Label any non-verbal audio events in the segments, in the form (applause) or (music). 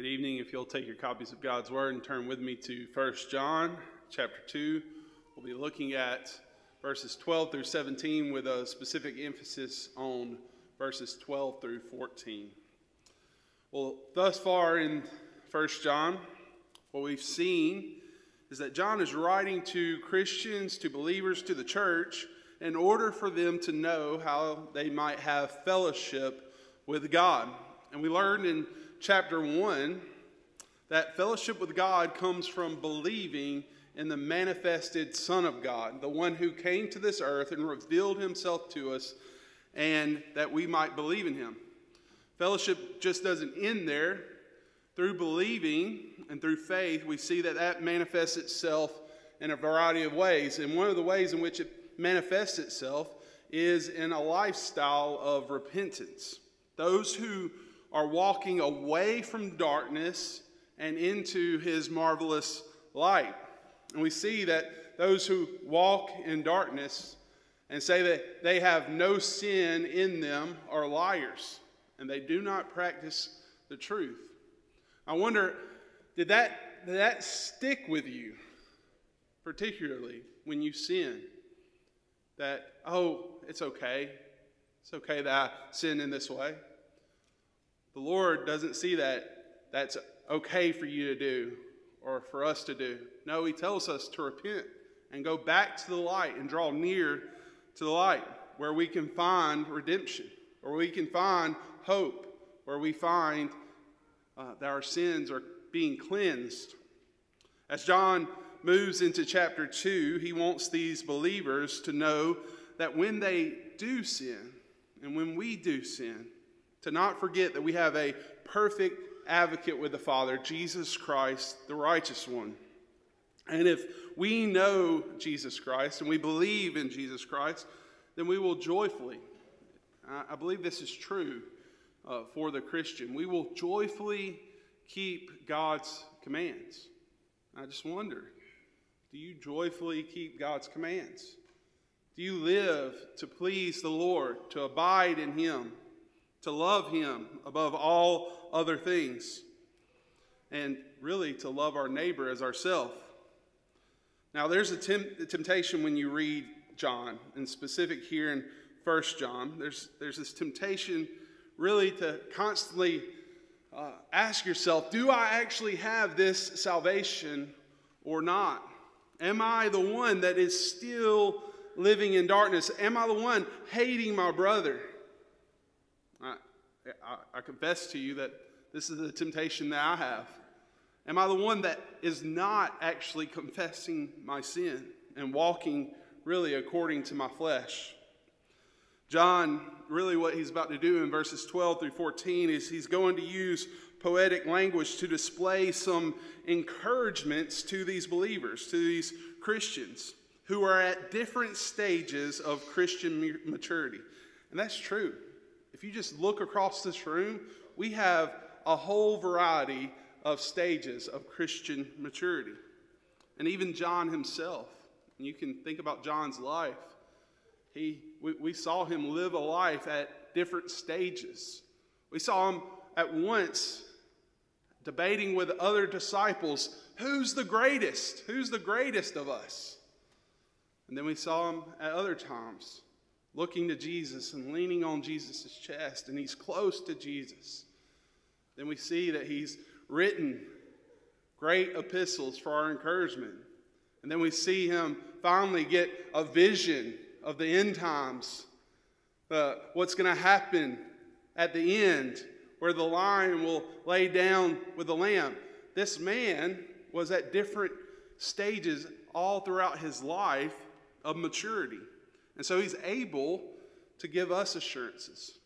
Good evening. If you'll take your copies of God's Word and turn with me to 1 John chapter 2, we'll be looking at verses 12 through 17 with a specific emphasis on verses 12 through 14. Well, thus far in 1 John, what we've seen is that John is writing to Christians, to believers, to the church, in order for them to know how they might have fellowship with God. And we learned in chapter 1 that fellowship with God comes from believing in the manifested Son of God, the one who came to this earth and revealed himself to us, and that we might believe in him. Fellowship just doesn't end there. Through believing and through faith, we see that that manifests itself in a variety of ways. And one of the ways in which it manifests itself is in a lifestyle of repentance. Those who are walking away from darkness and into his marvelous light. And we see that those who walk in darkness and say that they have no sin in them are liars and they do not practice the truth. I wonder, did that, did that stick with you, particularly when you sin? That, oh, it's okay. It's okay that I sin in this way. The Lord doesn't see that that's okay for you to do or for us to do. No, He tells us to repent and go back to the light and draw near to the light where we can find redemption, where we can find hope, where we find uh, that our sins are being cleansed. As John moves into chapter 2, he wants these believers to know that when they do sin and when we do sin, to not forget that we have a perfect advocate with the Father, Jesus Christ, the righteous one. And if we know Jesus Christ and we believe in Jesus Christ, then we will joyfully, I believe this is true uh, for the Christian, we will joyfully keep God's commands. I just wonder do you joyfully keep God's commands? Do you live to please the Lord, to abide in Him? To love Him above all other things, and really to love our neighbor as ourself. Now, there's a, temp- temptation when you read John, and specific here in First John. There's, there's this temptation really to constantly uh, ask yourself do I actually have this salvation or not? Am I the one that is still living in darkness? Am I the one hating my brother? I, I, confess to you that this is the temptation that I have. Am I the one that is not actually confessing my sin and walking really according to my flesh? John, really, what he's about to do in verses 12 through 14 is he's going to use poetic language to display some encouragements to these believers, to these Christians who are at different stages of Christian maturity. And that's true. If you just look across this room, we have a whole variety of stages of Christian maturity. And even John himself, and you can think about John's life. He, we, we saw him live a life at different stages. We saw him at once debating with other disciples who's the greatest? Who's the greatest of us? And then we saw him at other times looking to Jesus and leaning on Jesus' chest, and he's close to Jesus. Then we see that he's written great epistles for our encouragement. And then we see him finally get a vision of the end times, uh, what's going to happen at the end, where the lion will lay down with the lamb. This man was at different stages all throughout his life of maturity. And so he's able to give us assurances.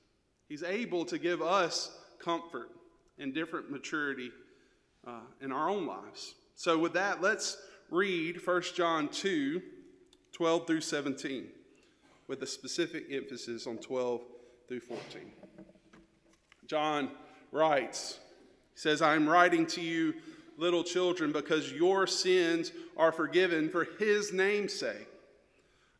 He's able to give us comfort and different maturity uh, in our own lives. So, with that, let's read 1 John 2 12 through 17, with a specific emphasis on 12 through 14. John writes, He says, I am writing to you, little children, because your sins are forgiven for his name's sake.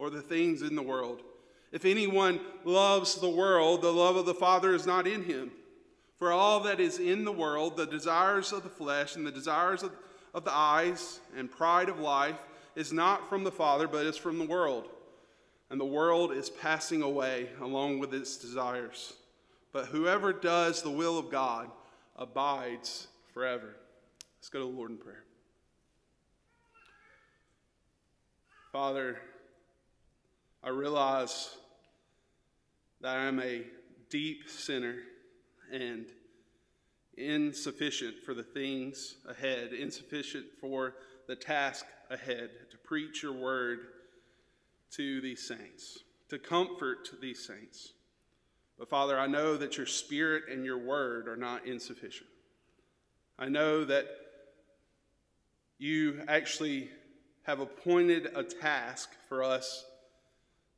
or the things in the world. If anyone loves the world, the love of the Father is not in him. For all that is in the world, the desires of the flesh and the desires of, of the eyes and pride of life, is not from the Father, but is from the world. And the world is passing away along with its desires. But whoever does the will of God abides forever. Let's go to the Lord in prayer. Father, I realize that I am a deep sinner and insufficient for the things ahead, insufficient for the task ahead to preach your word to these saints, to comfort these saints. But Father, I know that your spirit and your word are not insufficient. I know that you actually have appointed a task for us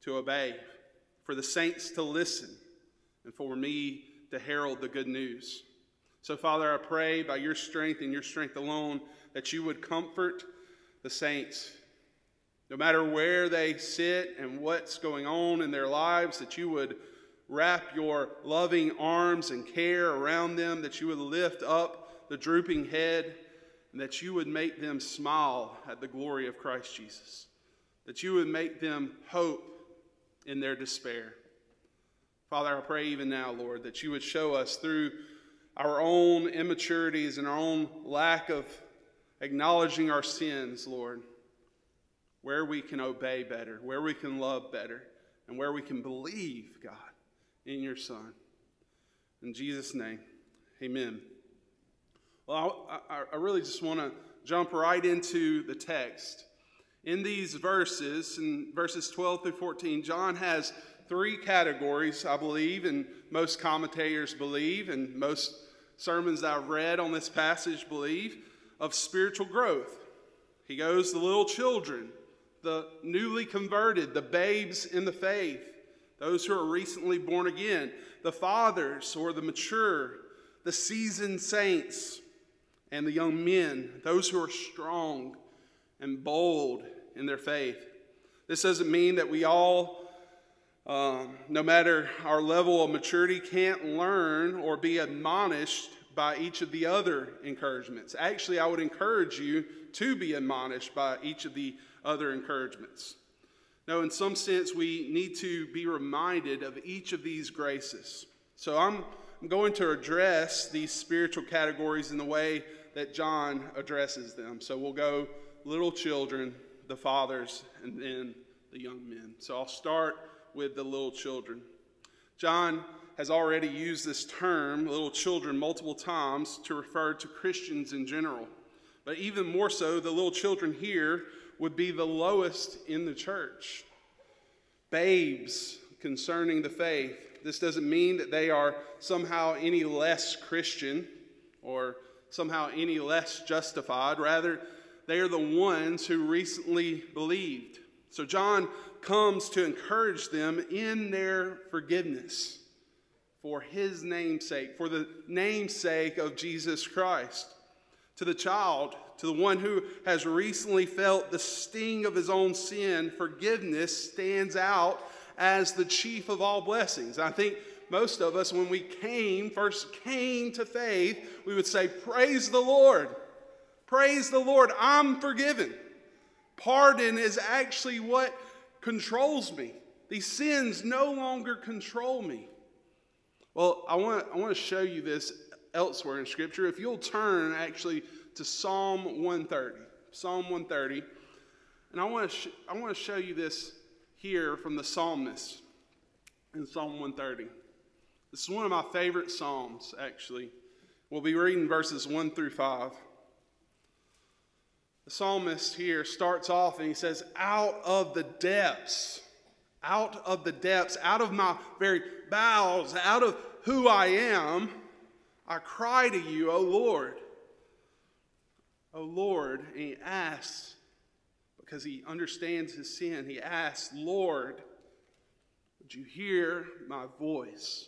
to obey, for the saints to listen, and for me to herald the good news. So, Father, I pray by your strength and your strength alone that you would comfort the saints. No matter where they sit and what's going on in their lives, that you would wrap your loving arms and care around them, that you would lift up the drooping head, and that you would make them smile at the glory of Christ Jesus, that you would make them hope in their despair. Father, I pray even now, Lord, that you would show us through our own immaturities and our own lack of acknowledging our sins, Lord, where we can obey better, where we can love better, and where we can believe, God, in your Son. In Jesus' name, amen. Well, I, I really just want to jump right into the text. In these verses, in verses 12 through 14, John has three categories, I believe, and most commentators believe, and most sermons that I've read on this passage believe, of spiritual growth. He goes the little children, the newly converted, the babes in the faith, those who are recently born again, the fathers or the mature, the seasoned saints, and the young men, those who are strong and bold in their faith. This doesn't mean that we all, um, no matter our level of maturity, can't learn or be admonished by each of the other encouragements. Actually, I would encourage you to be admonished by each of the other encouragements. Now, in some sense, we need to be reminded of each of these graces. So I'm, I'm going to address these spiritual categories in the way that John addresses them. So we'll go little children, the fathers, and then the young men. So I'll start with the little children. John has already used this term, little children, multiple times to refer to Christians in general. But even more so, the little children here would be the lowest in the church. Babes concerning the faith. This doesn't mean that they are somehow any less Christian or somehow any less justified. Rather, they are the ones who recently believed. So John comes to encourage them in their forgiveness for his namesake, for the namesake of Jesus Christ. To the child, to the one who has recently felt the sting of his own sin, forgiveness stands out as the chief of all blessings. I think most of us, when we came, first came to faith, we would say, Praise the Lord. Praise the Lord. I'm forgiven. Pardon is actually what controls me. These sins no longer control me. Well, I want, I want to show you this elsewhere in Scripture. If you'll turn actually to Psalm 130, Psalm 130, and I want to, sh- I want to show you this here from the psalmist in Psalm 130. This is one of my favorite Psalms, actually. We'll be reading verses 1 through 5. Psalmist here starts off and he says, Out of the depths, out of the depths, out of my very bowels, out of who I am, I cry to you, O Lord. O Lord, and he asks, because he understands his sin, he asks, Lord, would you hear my voice?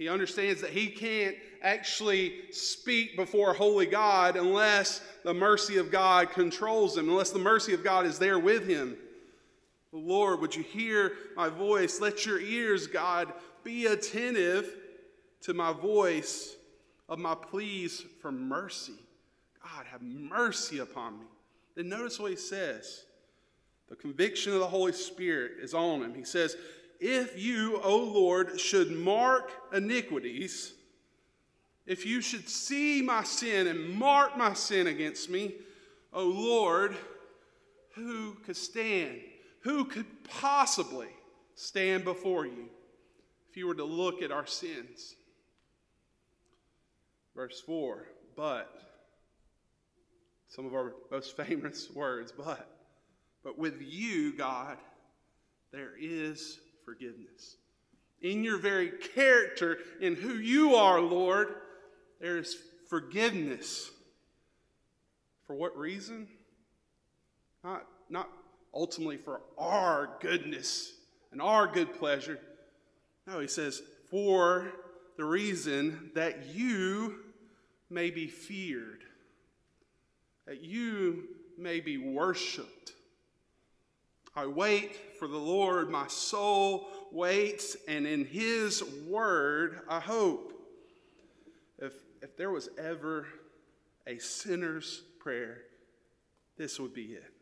He understands that he can't actually speak before holy God unless the mercy of God controls him, unless the mercy of God is there with him. Lord, would you hear my voice? Let your ears, God, be attentive to my voice of my pleas for mercy. God, have mercy upon me. Then notice what he says. The conviction of the Holy Spirit is on him. He says, if you, O Lord, should mark iniquities, if you should see my sin and mark my sin against me, O Lord, who could stand? Who could possibly stand before you if you were to look at our sins? Verse 4 But, some of our most (laughs) famous words, but, but with you, God, there is forgiveness. In your very character, in who you are, Lord, there is forgiveness. For what reason? Not, not ultimately for our goodness and our good pleasure. No, he says, for the reason that you may be feared, that you may be worshiped I wait for the Lord, my soul waits, and in his word I hope. If, if there was ever a sinner's prayer, this would be it.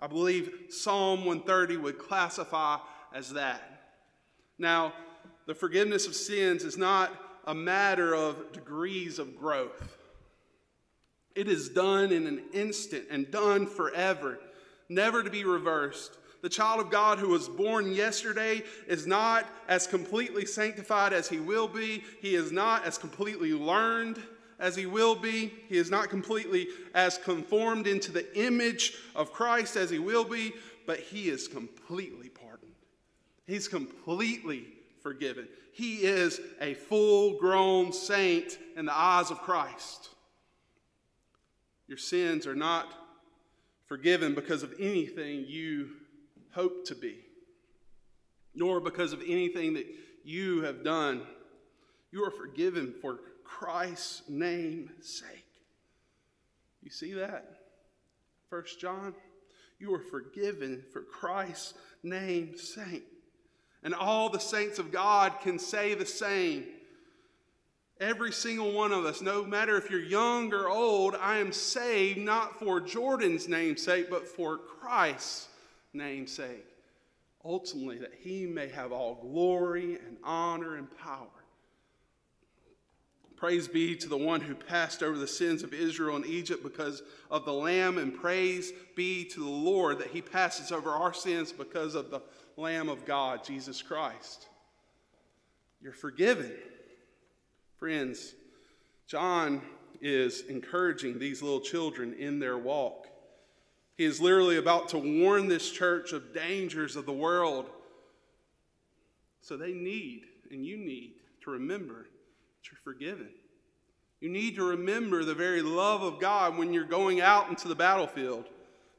I believe Psalm 130 would classify as that. Now, the forgiveness of sins is not a matter of degrees of growth. It is done in an instant and done forever, never to be reversed. The child of God who was born yesterday is not as completely sanctified as he will be. He is not as completely learned as he will be. He is not completely as conformed into the image of Christ as he will be, but he is completely pardoned. He's completely forgiven. He is a full grown saint in the eyes of Christ. Your sins are not forgiven because of anything you hope to be, nor because of anything that you have done. You are forgiven for Christ's name's sake. You see that? First John, you are forgiven for Christ's name's sake. And all the saints of God can say the same. Every single one of us, no matter if you're young or old, I am saved not for Jordan's namesake, but for Christ's namesake, ultimately that he may have all glory and honor and power. Praise be to the one who passed over the sins of Israel and Egypt because of the Lamb, and praise be to the Lord that he passes over our sins because of the Lamb of God, Jesus Christ. You're forgiven. Friends, John is encouraging these little children in their walk. He is literally about to warn this church of dangers of the world. So they need, and you need, to remember that you're forgiven. You need to remember the very love of God when you're going out into the battlefield,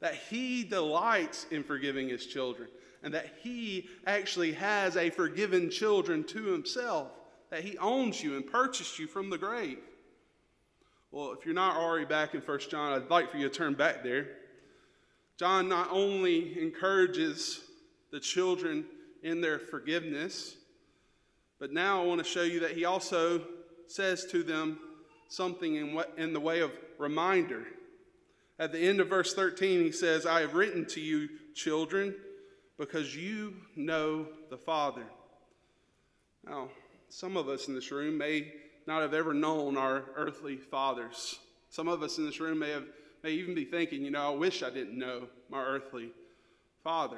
that He delights in forgiving His children, and that He actually has a forgiven children to Himself, that He owns you and purchased you from the grave. Well, if you're not already back in 1 John, I'd like for you to turn back there. John not only encourages the children in their forgiveness, but now I want to show you that he also says to them something in, what, in the way of reminder. At the end of verse 13, he says, I have written to you, children, because you know the Father. Now, some of us in this room may not have ever known our earthly fathers. Some of us in this room may have may even be thinking, you know, I wish I didn't know my earthly father.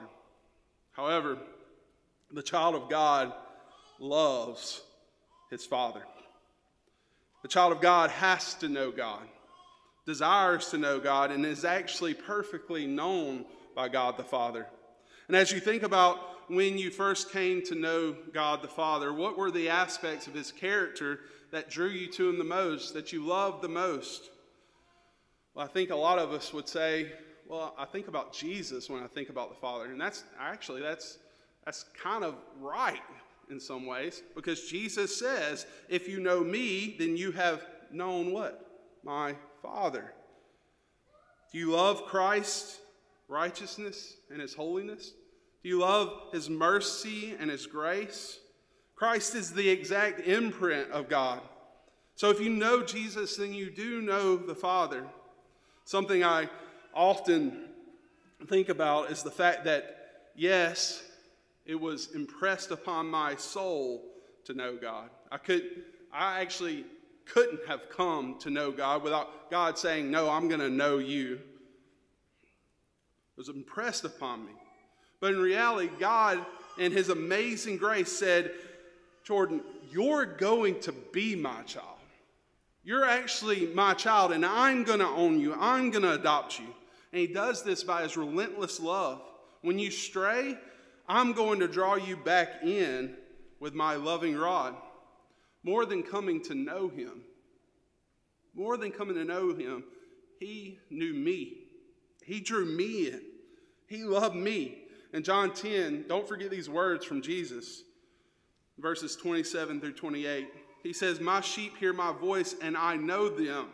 However, the child of God loves his father. The child of God has to know God, desires to know God, and is actually perfectly known by God the Father. And as you think about when you first came to know God the Father, what were the aspects of his character that drew you to him the most, that you loved the most? Well, I think a lot of us would say, well, I think about Jesus when I think about the Father. And that's actually that's that's kind of right in some ways because Jesus says, if you know me, then you have known what? My Father. Do you love Christ, righteousness, and his holiness? Do you love his mercy and his grace? Christ is the exact imprint of God. So if you know Jesus, then you do know the Father. Something I often think about is the fact that, yes, it was impressed upon my soul to know God. I could, I actually couldn't have come to know God without God saying, No, I'm going to know you. It was impressed upon me. But in reality, God, in His amazing grace, said, Jordan, you're going to be my child. You're actually my child, and I'm going to own you. I'm going to adopt you. And he does this by his relentless love. When you stray, I'm going to draw you back in with my loving rod. More than coming to know him, more than coming to know him, he knew me. He drew me in. He loved me. In John 10, don't forget these words from Jesus, verses 27 through 28. He says, My sheep hear my voice, and I know them,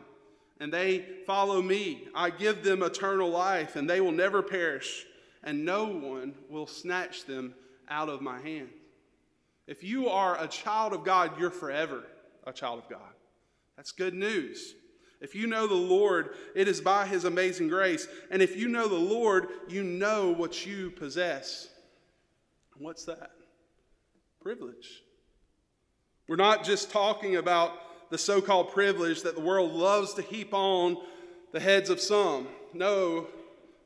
and they follow me. I give them eternal life, and they will never perish, and no one will snatch them out of my hand. If you are a child of God, you're forever a child of God. That's good news. If you know the Lord, it is by His amazing grace. And if you know the Lord, you know what you possess. What's that? Privilege. We're not just talking about the so called privilege that the world loves to heap on the heads of some. No,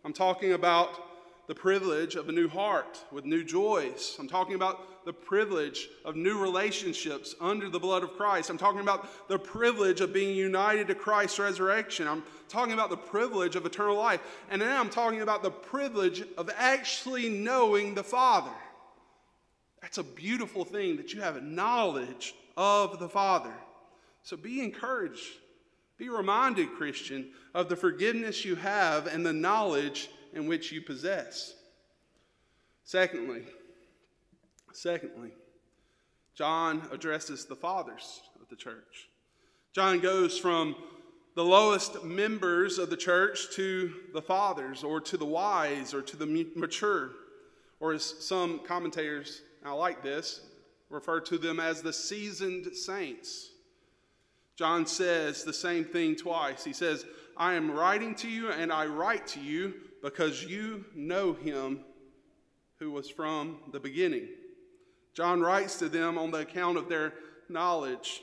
I'm talking about the privilege of a new heart with new joys. I'm talking about the privilege of new relationships under the blood of Christ. I'm talking about the privilege of being united to Christ's resurrection. I'm talking about the privilege of eternal life. And then I'm talking about the privilege of actually knowing the Father. That's a beautiful thing that you have knowledge of the Father. So be encouraged. Be reminded, Christian, of the forgiveness you have and the knowledge in which you possess. Secondly, secondly, John addresses the fathers of the church. John goes from the lowest members of the church to the fathers, or to the wise, or to the mature, or as some commentators I like this, refer to them as the seasoned saints. John says the same thing twice. He says, I am writing to you, and I write to you because you know him who was from the beginning. John writes to them on the account of their knowledge.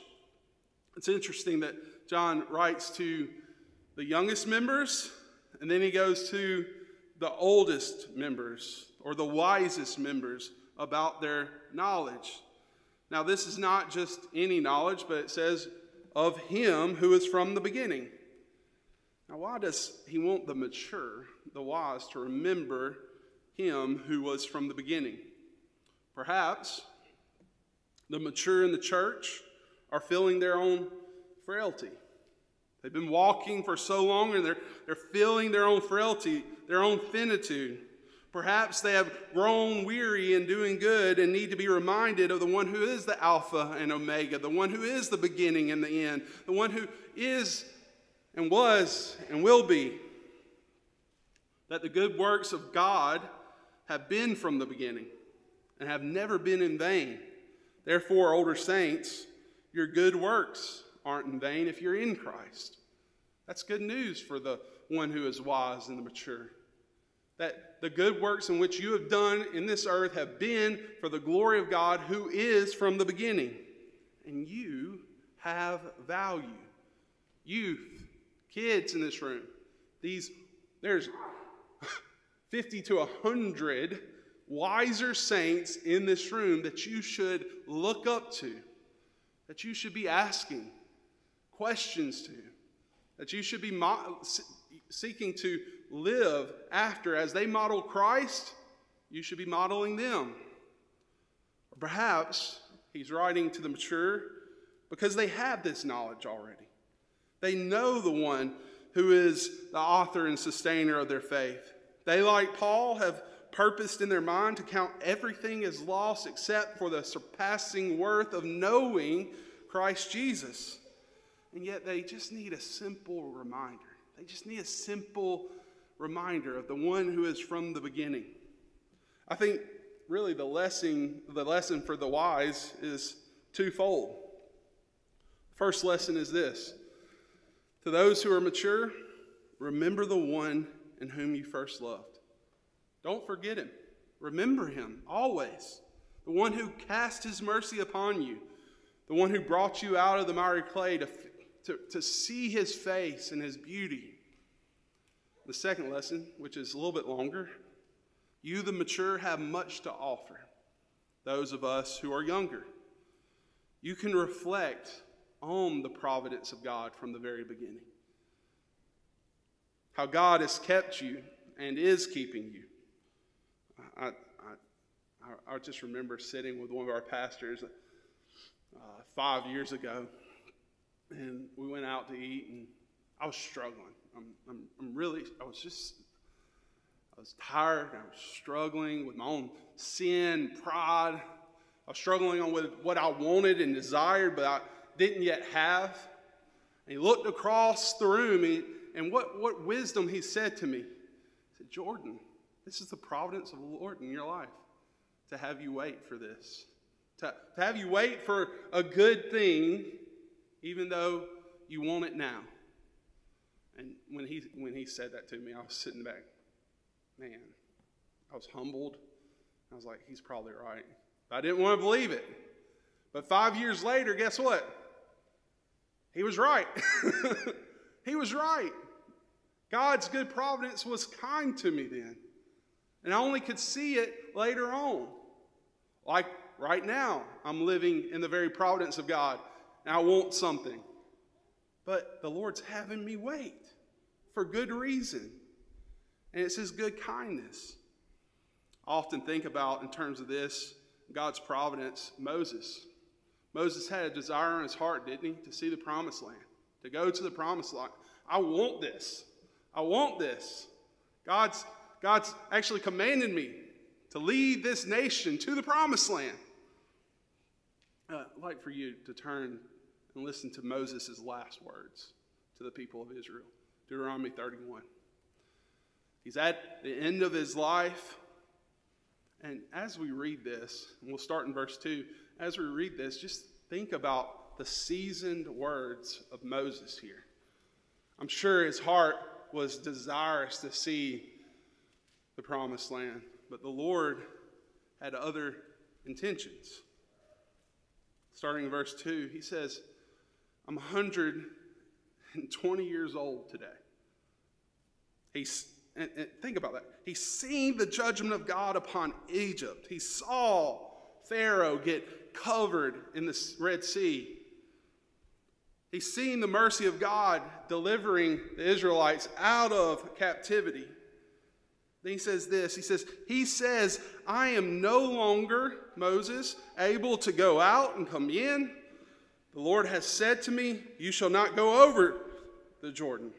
It's interesting that John writes to the youngest members, and then he goes to the oldest members or the wisest members about their knowledge. Now, this is not just any knowledge, but it says of him who is from the beginning. Now, why does he want the mature, the wise, to remember him who was from the beginning? Perhaps the mature in the church are feeling their own frailty. They've been walking for so long and they're, they're feeling their own frailty, their own finitude. Perhaps they have grown weary in doing good and need to be reminded of the one who is the Alpha and Omega, the one who is the beginning and the end, the one who is and was and will be. That the good works of God have been from the beginning and have never been in vain. Therefore, older saints, your good works aren't in vain if you're in Christ. That's good news for the one who is wise and the mature that the good works in which you have done in this earth have been for the glory of God who is from the beginning. And you have value. Youth, kids in this room, these, there's (laughs) 50 to 100 wiser saints in this room that you should look up to, that you should be asking questions to, that you should be mo- seeking to live after. As they model Christ, you should be modeling them. Or perhaps he's writing to the mature because they have this knowledge already. They know the one who is the author and sustainer of their faith. They, like Paul, have purposed in their mind to count everything as lost except for the surpassing worth of knowing Christ Jesus. And yet they just need a simple reminder. They just need a simple reminder of the one who is from the beginning. I think really the lesson, the lesson for the wise is twofold. First lesson is this to those who are mature, remember the one in whom you first loved. Don't forget him. Remember him always. The one who cast his mercy upon you, the one who brought you out of the miry clay to, to, to see his face and his beauty. The second lesson, which is a little bit longer, you, the mature, have much to offer those of us who are younger. You can reflect on the providence of God from the very beginning. How God has kept you and is keeping you. I, I, I just remember sitting with one of our pastors uh, five years ago, and we went out to eat, and I was struggling. I'm, I'm, I'm really, I was just, I was tired. I was struggling with my own sin, pride. I was struggling on with what I wanted and desired, but I didn't yet have. And he looked across the room, and what, what wisdom he said to me. He said, Jordan, this is the providence of the Lord in your life to have you wait for this, to, to have you wait for a good thing, even though you want it now. And when he, when he said that to me, I was sitting back, man, I was humbled. I was like, he's probably right. I didn't want to believe it. But five years later, guess what? He was right. (laughs) he was right. God's good providence was kind to me then. And I only could see it later on. Like right now, I'm living in the very providence of God, and I want something. But the Lord's having me wait for good reason. And it's His good kindness. I often think about, in terms of this, God's providence, Moses. Moses had a desire in his heart, didn't he, to see the promised land, to go to the promised land. I want this. I want this. God's, God's actually commanded me to lead this nation to the promised land. Uh, I'd like for you to turn and listen to Moses' last words to the people of Israel Deuteronomy 31. He's at the end of his life. And as we read this, and we'll start in verse 2, as we read this, just think about the seasoned words of Moses here. I'm sure his heart was desirous to see the promised land, but the Lord had other intentions. Starting in verse 2, he says, I'm 120 years old today. He's, and, and think about that. He's seen the judgment of God upon Egypt. He saw Pharaoh get covered in the Red Sea. He's seen the mercy of God delivering the Israelites out of captivity. Then he says this He says, He says, I am no longer, Moses, able to go out and come in the Lord has said to me, You shall not go over the Jordan.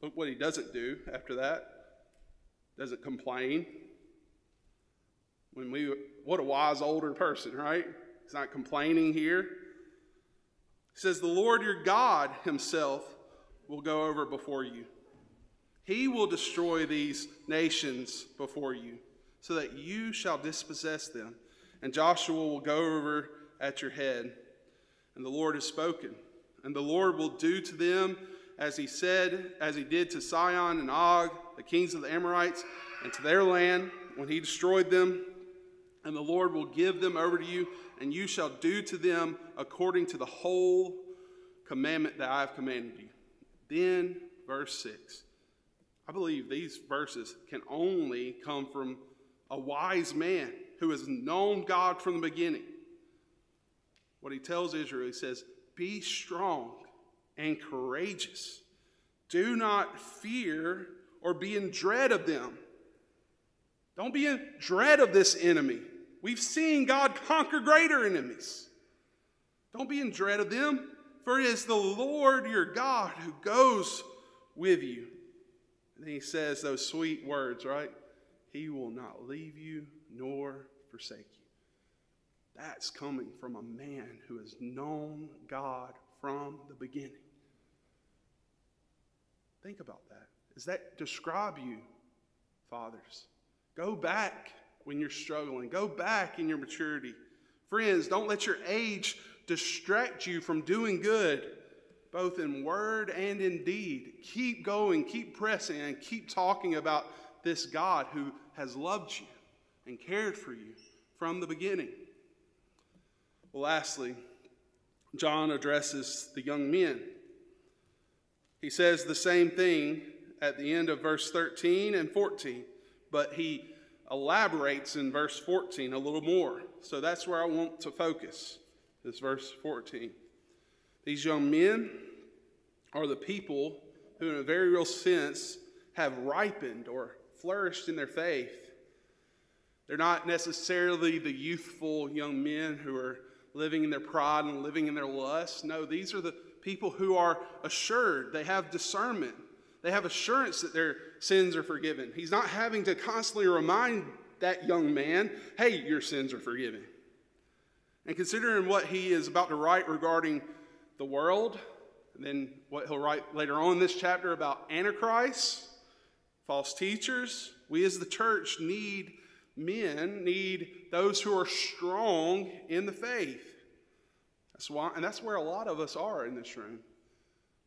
Look what he doesn't do after that. Doesn't complain. When we what a wise older person, right? He's not complaining here. He says, The Lord your God himself will go over before you. He will destroy these nations before you, so that you shall dispossess them. And Joshua will go over at your head. And the Lord has spoken. And the Lord will do to them as he said, as he did to Sihon and Og, the kings of the Amorites, and to their land when he destroyed them. And the Lord will give them over to you, and you shall do to them according to the whole commandment that I have commanded you. Then, verse 6. I believe these verses can only come from a wise man who has known God from the beginning what he tells Israel, he says, Be strong and courageous. Do not fear or be in dread of them. Don't be in dread of this enemy. We've seen God conquer greater enemies. Don't be in dread of them, for it is the Lord your God who goes with you. And he says those sweet words, right? He will not leave you nor forsake you. That's coming from a man who has known God from the beginning. Think about that. Does that describe you, fathers? Go back when you're struggling, go back in your maturity. Friends, don't let your age distract you from doing good, both in word and in deed. Keep going, keep pressing, and keep talking about this God who has loved you and cared for you from the beginning. Lastly, John addresses the young men. He says the same thing at the end of verse 13 and 14, but he elaborates in verse 14 a little more. So that's where I want to focus, is verse 14. These young men are the people who, in a very real sense, have ripened or flourished in their faith. They're not necessarily the youthful young men who are living in their pride and living in their lust. No, these are the people who are assured, they have discernment, they have assurance that their sins are forgiven. He's not having to constantly remind that young man, hey, your sins are forgiven. And considering what he is about to write regarding the world, and then what he'll write later on in this chapter about Antichrist, false teachers, we as the church need men, need those who are strong in the faith. That's why, and that's where a lot of us are in this room.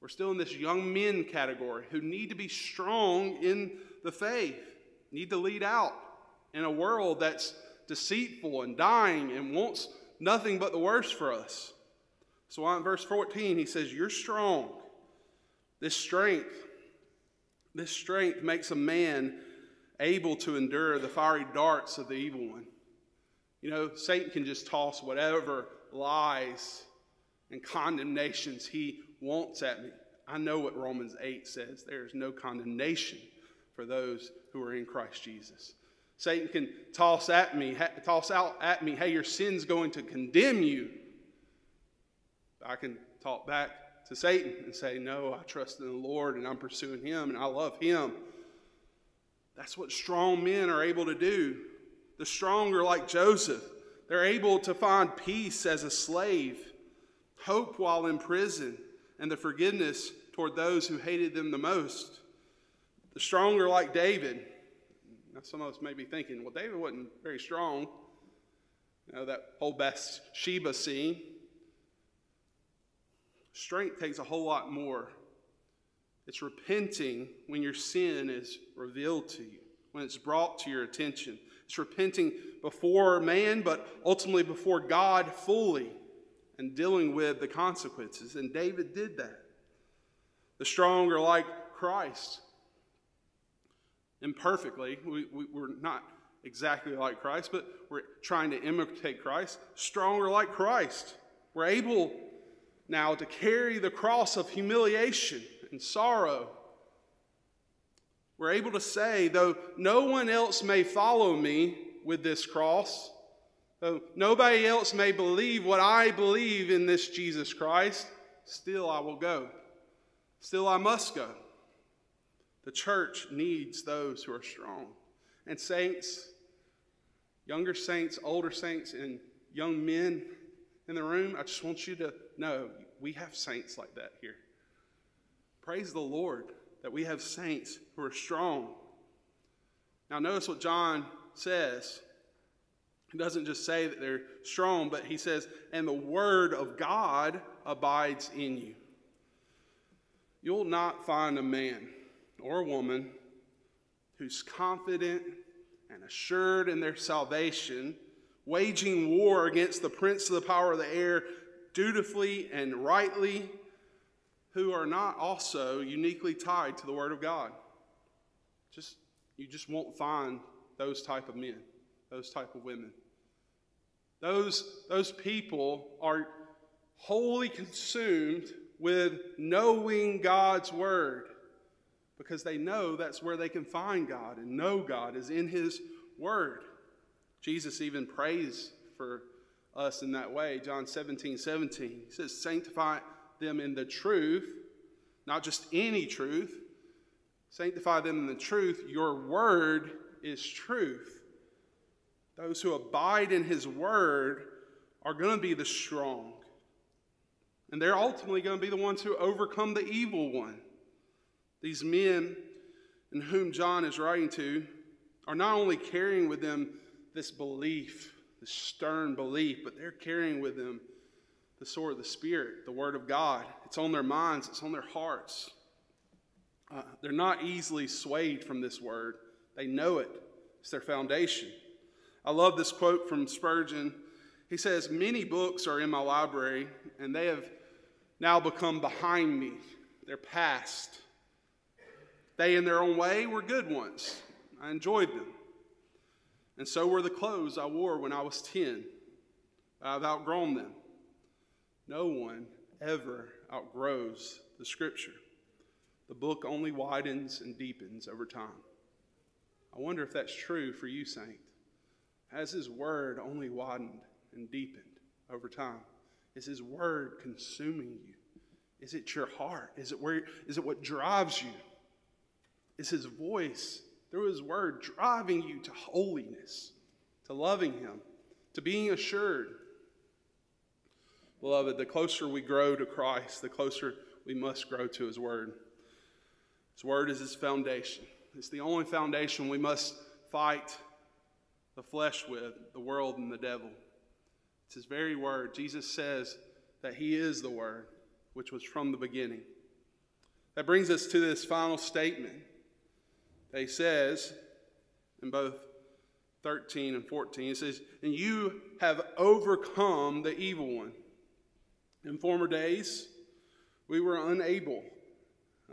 We're still in this young men category who need to be strong in the faith, need to lead out in a world that's deceitful and dying and wants nothing but the worst for us. So in verse 14, he says, You're strong. This strength, this strength makes a man able to endure the fiery darts of the evil one. You know, Satan can just toss whatever lies and condemnations he wants at me. I know what Romans 8 says there is no condemnation for those who are in Christ Jesus. Satan can toss at me, toss out at me, hey, your sin's going to condemn you. I can talk back to Satan and say, no, I trust in the Lord and I'm pursuing him and I love him. That's what strong men are able to do. The strong are like Joseph. They're able to find peace as a slave, hope while in prison, and the forgiveness toward those who hated them the most. The strong are like David. Now, some of us may be thinking, well, David wasn't very strong. You know, that whole Bathsheba scene. Strength takes a whole lot more it's repenting when your sin is revealed to you, when it's brought to your attention. It's repenting before man, but ultimately before God fully and dealing with the consequences. And David did that. The strong are like Christ. Imperfectly, we, we, we're not exactly like Christ, but we're trying to imitate Christ. Stronger like Christ. We're able now to carry the cross of humiliation and sorrow. We're able to say, though no one else may follow me with this cross, though nobody else may believe what I believe in this Jesus Christ, still I will go. Still I must go. The church needs those who are strong. And saints, younger saints, older saints, and young men in the room, I just want you to know we have saints like that here. Praise the Lord that we have saints who are strong. Now, notice what John says. He doesn't just say that they're strong, but he says, and the word of God abides in you. You'll not find a man or a woman who's confident and assured in their salvation, waging war against the prince of the power of the air dutifully and rightly who are not also uniquely tied to the Word of God. Just you just won't find those type of men, those type of women. Those, those people are wholly consumed with knowing God's Word because they know that's where they can find God and know God is in His Word. Jesus even prays for us in that way. John 17, 17. He says, Sanctify them in the truth, not just any truth. Sanctify them in the truth. Your word is truth. Those who abide in his word are going to be the strong. And they're ultimately going to be the ones who overcome the evil one. These men in whom John is writing to are not only carrying with them this belief, this stern belief, but they're carrying with them the sword of the Spirit, the Word of God. It's on their minds, it's on their hearts. Uh, they're not easily swayed from this word, they know it, it's their foundation. I love this quote from Spurgeon. He says, Many books are in my library, and they have now become behind me. They're past. They, in their own way, were good ones. I enjoyed them. And so were the clothes I wore when I was 10. I've outgrown them. No one ever outgrows the Scripture. The book only widens and deepens over time. I wonder if that's true for you, Saint. Has His Word only widened and deepened over time? Is His Word consuming you? Is it your heart? Is it, where, is it what drives you? Is His voice through His Word driving you to holiness, to loving Him, to being assured? Beloved, the closer we grow to Christ, the closer we must grow to His Word. His Word is His foundation. It's the only foundation we must fight the flesh with, the world and the devil. It's His very Word. Jesus says that He is the Word, which was from the beginning. That brings us to this final statement He says in both 13 and 14. It says, And you have overcome the evil one. In former days, we were unable.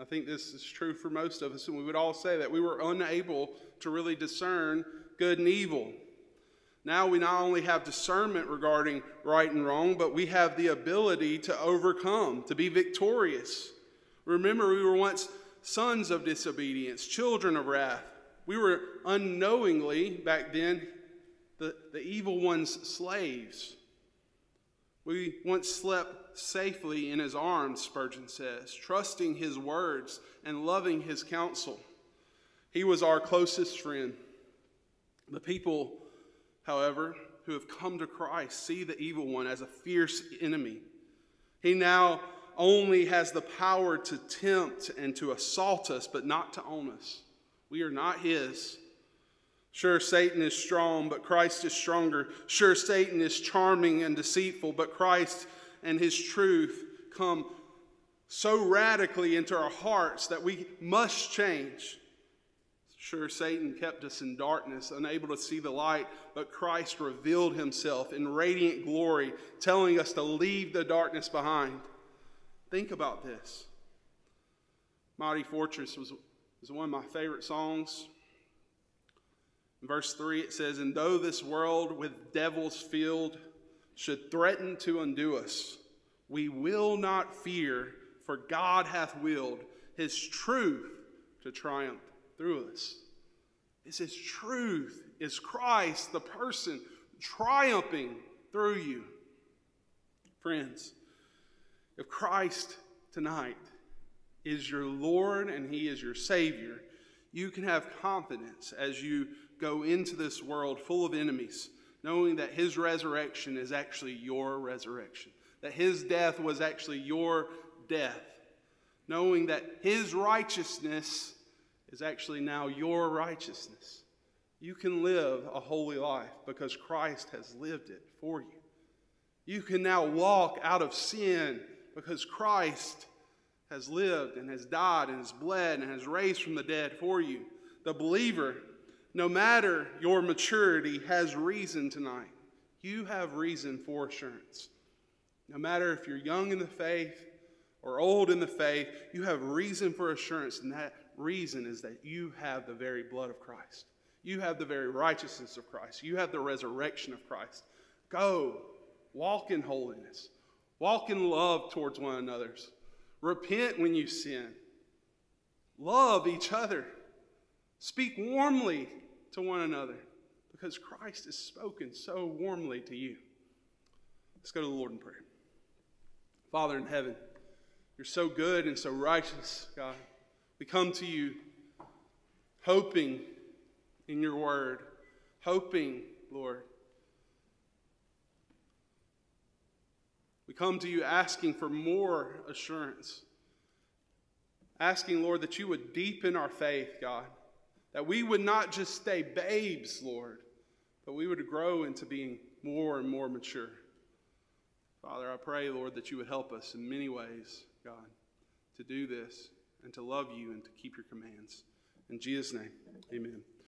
I think this is true for most of us, and we would all say that we were unable to really discern good and evil. Now we not only have discernment regarding right and wrong, but we have the ability to overcome, to be victorious. Remember, we were once sons of disobedience, children of wrath. We were unknowingly, back then, the, the evil one's slaves. We once slept safely in his arms, Spurgeon says, trusting his words and loving his counsel. He was our closest friend. The people, however, who have come to Christ see the evil one as a fierce enemy. He now only has the power to tempt and to assault us, but not to own us. We are not his. Sure, Satan is strong, but Christ is stronger. Sure, Satan is charming and deceitful, but Christ and his truth come so radically into our hearts that we must change. Sure, Satan kept us in darkness, unable to see the light, but Christ revealed himself in radiant glory, telling us to leave the darkness behind. Think about this. Mighty Fortress was, was one of my favorite songs. In verse 3, it says, And though this world with devils filled should threaten to undo us, we will not fear, for God hath willed his truth to triumph through us. It's his truth, is Christ, the person, triumphing through you. Friends, if Christ tonight is your Lord and he is your Savior, you can have confidence as you go into this world full of enemies, knowing that his resurrection is actually your resurrection, that his death was actually your death, knowing that his righteousness is actually now your righteousness. You can live a holy life because Christ has lived it for you. You can now walk out of sin because Christ has lived and has died and has bled and has raised from the dead for you. The believer no matter your maturity, has reason tonight. You have reason for assurance. No matter if you're young in the faith or old in the faith, you have reason for assurance, and that reason is that you have the very blood of Christ. You have the very righteousness of Christ. You have the resurrection of Christ. Go, walk in holiness, walk in love towards one another. Repent when you sin. Love each other. Speak warmly to one another because Christ has spoken so warmly to you. Let's go to the Lord in prayer. Father in heaven, you're so good and so righteous, God. We come to you hoping in your word, hoping, Lord. We come to you asking for more assurance, asking, Lord, that you would deepen our faith, God, that we would not just stay babes, Lord, but we would grow into being more and more mature. Father, I pray, Lord, that you would help us in many ways, God, to do this and to love you and to keep your commands. In Jesus' name, amen.